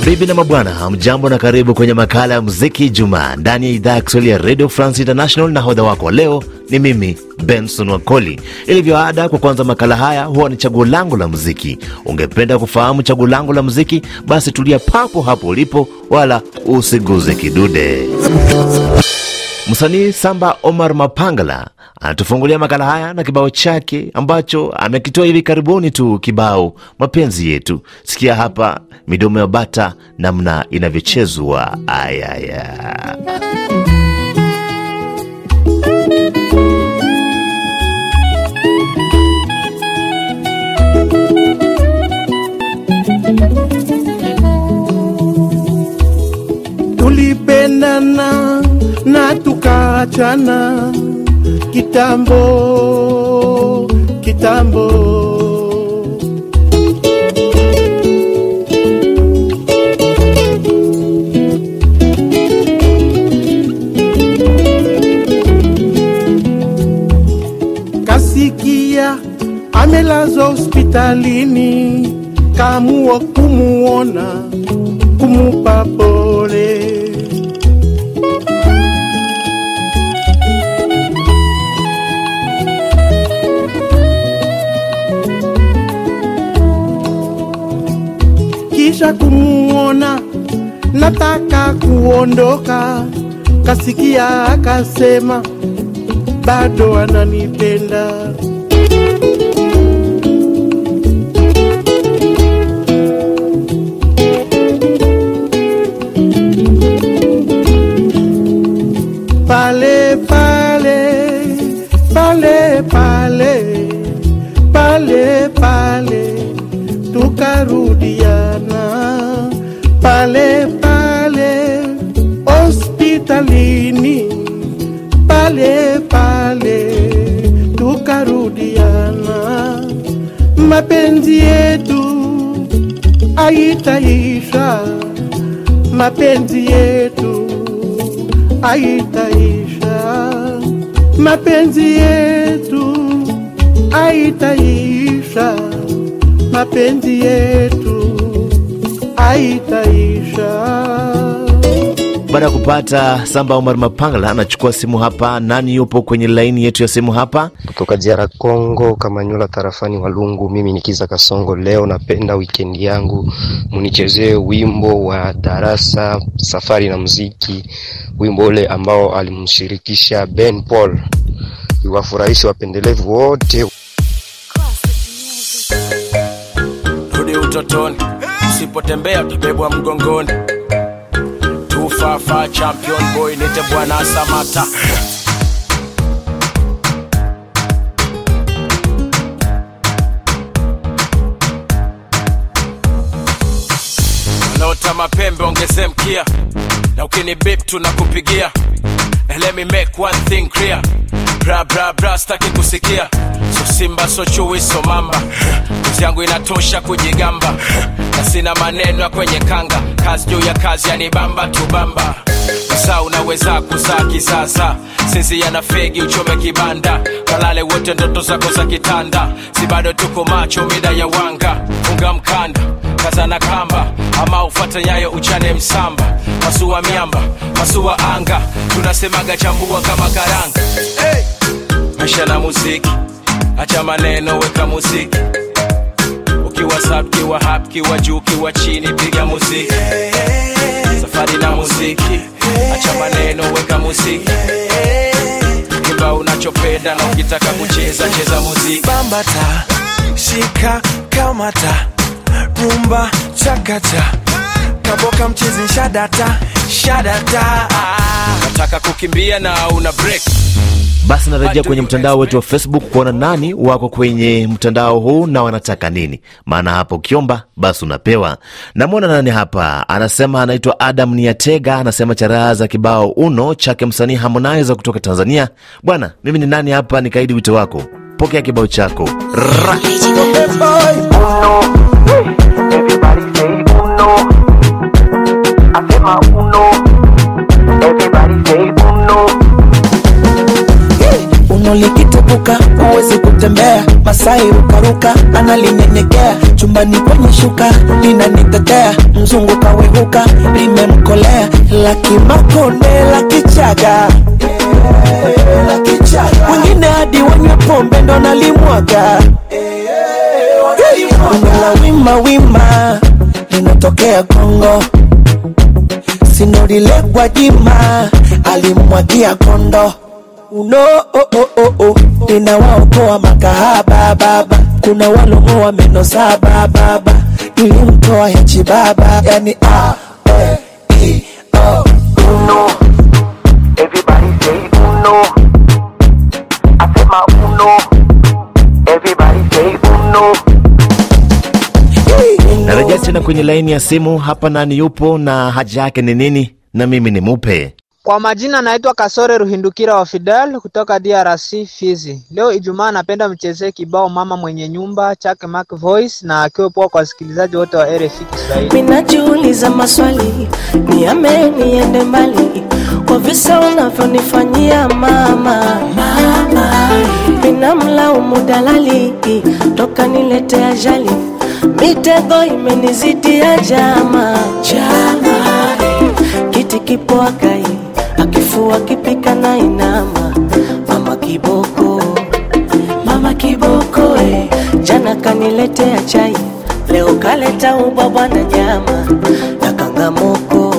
Mabibi na mabwana, hamjambo na karibu kwenye makala ya muziki Jumaa ndani ya idhaa ya Kiswahili ya Radio France International. Na hodha wako leo ni mimi Benson Wakoli. Ilivyo ada, kwa kwanza makala haya huwa ni chaguo langu la muziki. Ungependa kufahamu chaguo langu la muziki? Basi tulia papo hapo ulipo, wala usiguze kidude. Msanii Samba Omar Mapangala anatufungulia makala haya na kibao chake ambacho amekitoa hivi karibuni tu, kibao mapenzi yetu. Sikia hapa midomo ya bata namna inavyochezwa. Ayaya, tukaachana kitambo kitambo. Kasikia amelazwa hospitalini kamua kumuona kumupa kisha kumuona nataka kuondoka. Kasikia akasema bado ananipenda mapenzi yetu aitaisha mapenzi yetu aitaisha mapenzi yetu aitaisha mapenzi yetu aitaisha baada ya kupata Samba Omar Mapangala anachukua simu hapa. Nani yupo kwenye laini yetu ya simu hapa? kutoka Jara Kongo, Kamanyola, tarafani Walungu. Mimi ni Kiza Kasongo. Leo napenda wikendi yangu munichezee wimbo wa Darasa Safari na Muziki, wimbo ule ambao alimshirikisha Ben Paul, Iwafurahishi wapendelevu wote. Rudi utotoni, usipotembea utabebwa mgongoni. Tufafa champion boy, nite bwana Samata. Wanaota mapembe ongeze mkia, na ukini bip tunakupigia. Let me make one thing clear, bra bra bra, staki kusikia. So simba so chui so mamba, kazi yangu inatosha kujigamba, na sina maneno ya kwenye kanga, kazi juu ya kazi yanibamba tubamba. Saa unaweza kuzaa kisasa, sisi yana fegi uchome kibanda, kalale wote ndoto zako za kitanda, si bado tuko macho mida ya wanga, funga mkanda kaza na kamba, ama ufate nyayo uchane msamba, masua miamba, masua anga, tunasemaga chambua kama karanga. Hey! Maisha na muziki, acha maneno, weka muziki. Ukiwa sub, kiwa hap, kiwa juu, kiwa chini, piga muziki. Safari na muziki, acha maneno, weka muziki. Kiba unachopenda, na ukitaka kucheza cheza muziki. bambata shika kamata rumba chakacha kaboka mchezi shadata shadata. Nataka kukimbia na una break. Basi narejea kwenye mtandao wetu wa Facebook kuona nani wako kwenye mtandao huu na wanataka nini, maana hapo ukiomba basi unapewa. Namwona nani hapa, anasema anaitwa Adam Niatega, anasema charaha za kibao uno chake msanii Harmonize kutoka Tanzania. Bwana, mimi ni nani hapa, nikaidi wito wako, pokea kibao chako. Ra. Linanitetea mzungu kawehuka limemkolea lakimakone lakichaga wengine hadi wanywe pombe ndo nalimwaga. La wima wima linatokea Kongo. Sinorile Gwajima alimwagia kondo. Uno oh, oh, oh, oh. makahaba baba. Kuna walongoa meno saba baba ilimtoa hichi baba yani a e i o Uno. Everybody say uno. asema uno. Everybody say uno. Narejea tena kwenye laini ya simu hapa. Nani yupo na haja yake ni nini? Na mimi ni mupe Kwa majina naitwa Kasore Ruhindukira wa Fidel kutoka DRC Fizi. Leo Ijumaa napenda mchezee kibao mama mwenye nyumba chake Mac Voice na akiwe poa kwa wasikilizaji wote wa RFI Kiswahili. Minajiuliza maswali niame niende mbali kwa visa unavyonifanyia mama, mama. Minamlaumu dalali toka nilete ajali mitego imenizidia jama, jama. Kiti kipo akai akifua akipika na inama mama kiboko mama kiboko eh. Jana kaniletea chai, leo kaleta ubwabwa na nyama na kangamoko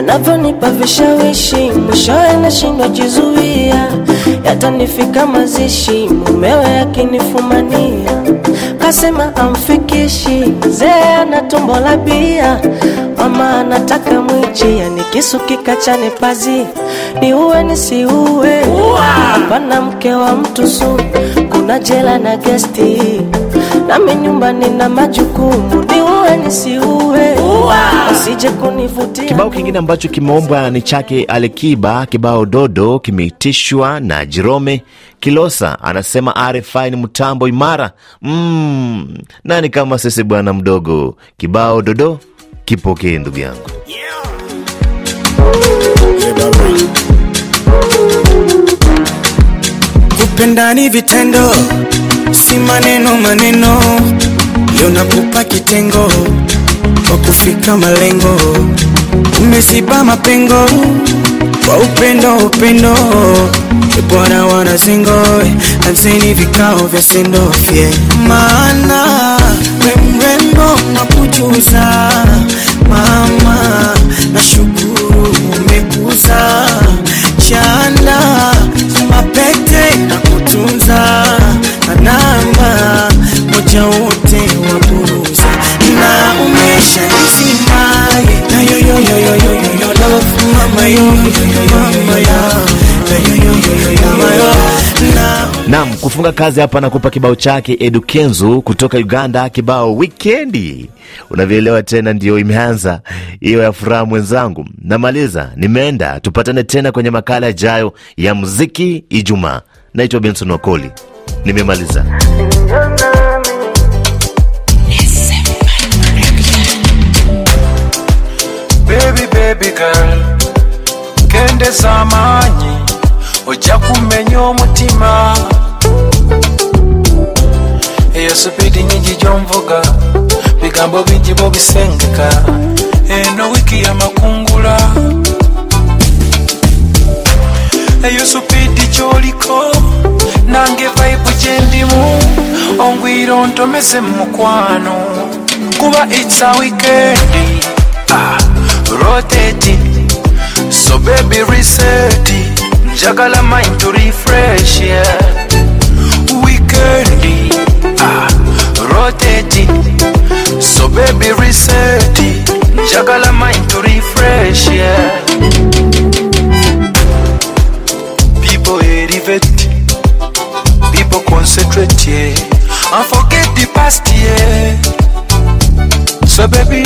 Anavyonipa vishawishi, mwishowe nashindwa jizuia, yatanifika mazishi, mumewe akinifumania kasema amfikishi, mzee ana tumbo la bia, mama anataka mwichi, yani kisu kikachane pazi, ni uwe nisiuwe, hapana mke wa mtu su, kuna jela na gesti, nami nyumbani na majukumu, ni uwe nisiuwe, kunivutia Kibao kingine ambacho kimeombwa ni chake Alikiba, kibao Dodo, kimeitishwa na Jerome Kilosa. Anasema RFI ni mtambo imara. Mm, nani kama sisi bwana mdogo? Kibao Dodo kipokee ndugu yangu. kupenda ni vitendo si maneno maneno. Leo nakupa kitengo kwa kufika malengo. Umeziba mapengo kwa upendo upendo. E bwana wanazingo anzeni vikao vya sendofye maana we mrembo nakujuza mama nashukuru umekuza. Chanda moja wote waburuza na umesha nisimaye na yoyoyoyoyoyo love mama yo mama yo na yoyoyoyoyo mama yo na Nam kufunga kazi hapa nakupa kibao chake Edu Kenzo kutoka Uganda, kibao wikendi. Unavyoelewa tena, ndiyo imeanza hiyo ya furaha mwenzangu. Namaliza, nimeenda. Tupatane tena kwenye makala yajayo ya muziki Ijumaa. Naitwa Benson Wakoli, nimemaliza. Baby baby girl. Kendeza amaanyi ojja kumenya omutima. Eyo supidi nyingi gyonvuga bigambo bingi bwo bisengeka. Eno wiki yamakungula eyo supidi gyoliko nange vaibu gyendimu ongwira ontomeze mu mukwano kuba it's a weekend. Ah, rotating so baby reset njagala mind to refresh yeah. weekend ah, rotating so baby reset njagala mind to refresh yeah. people elevate people concentrate yeah. and forget the past yeah. So baby,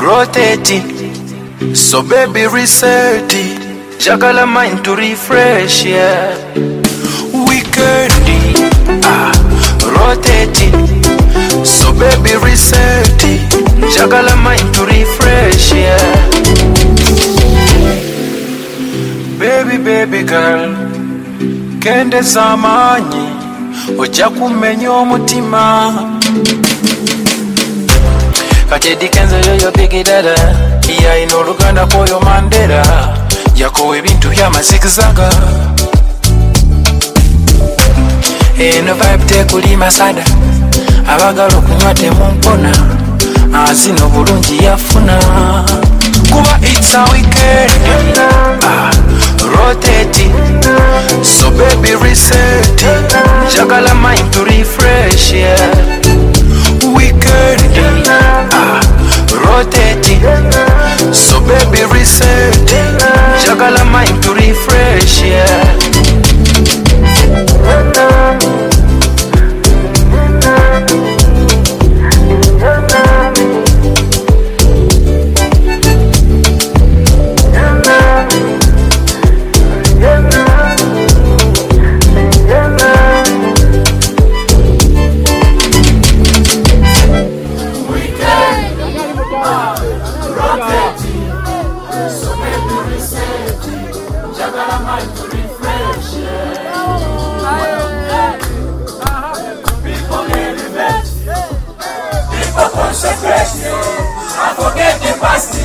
weekend. rotating. So baby reset it. Jagala mind to refresh, yeah. Weekendi, ah, rotating. So baby reset it. Jagala mind to refresh, yeah. Baby, baby girl, kende zamanyi, ojja kumenya omutima. Kati edikenzo yoyo bigidada yayina oluganda kwoyo mandera yakowa ebintu byamazigizaga eno vibe tekuli masada abagala okunywa temumpona azino bulungi yafuna kuba its a weekend. Ah, rotate. So baby reset. Jagala mind to refresh yeah. Weekend so baby reset. Jagala mind to refresh yeah past